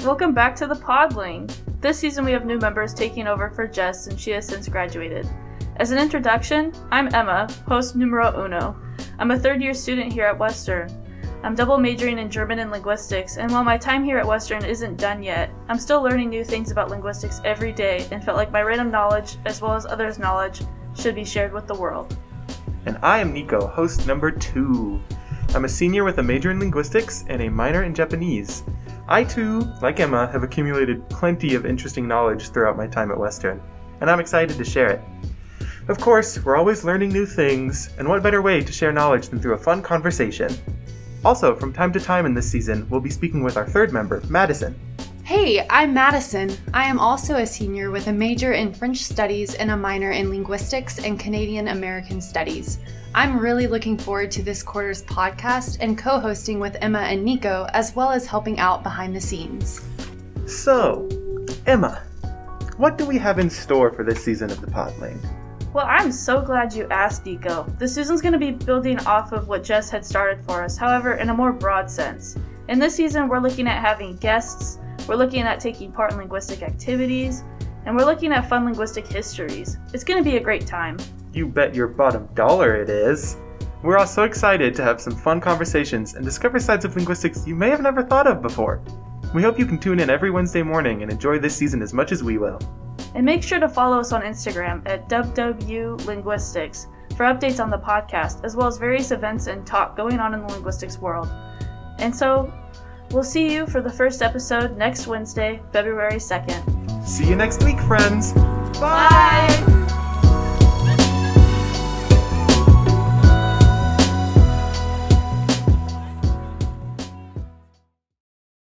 Welcome back to the Podling. This season we have new members taking over for Jess, and she has since graduated. As an introduction, I'm Emma, host numero uno. I'm a third year student here at Western. I'm double majoring in German and linguistics, and while my time here at Western isn't done yet, I'm still learning new things about linguistics every day and felt like my random knowledge, as well as others' knowledge, should be shared with the world. And I am Niko, host number two. I'm a senior with a major in linguistics and a minor in Japanese. I too, like Emma, have accumulated plenty of interesting knowledge throughout my time at Western, and I'm excited to share it. Of course, we're always learning new things, and what better way to share knowledge than through a fun conversation? Also, from time to time in this season, we'll be speaking with our third member, Madison. Hey, I'm Madison. I am also a senior with a major in French Studies and a minor in Linguistics and Canadian American Studies. I'm really looking forward to this quarter's podcast and co hosting with Emma and Niko, as well as helping out behind the scenes. So, Emma, what do we have in store for this season of the Podling? Well, I'm so glad you asked, Niko. This season's going to be building off of what Jess had started for us, however, in a more broad sense. In this season, we're looking at having guests, we're looking at taking part in linguistic activities, and we're looking at fun linguistic histories. It's going to be a great time. You bet your bottom dollar it is. We're all so excited to have some fun conversations and discover sides of linguistics you may have never thought of before. We hope you can tune in every Wednesday morning and enjoy this season as much as we will. And make sure to follow us on Instagram at WWLinguistics for updates on the podcast, as well as various events and talk going on in the linguistics world. And so, we'll see you for the first episode next Wednesday, February 2nd. See you next week, friends! Bye!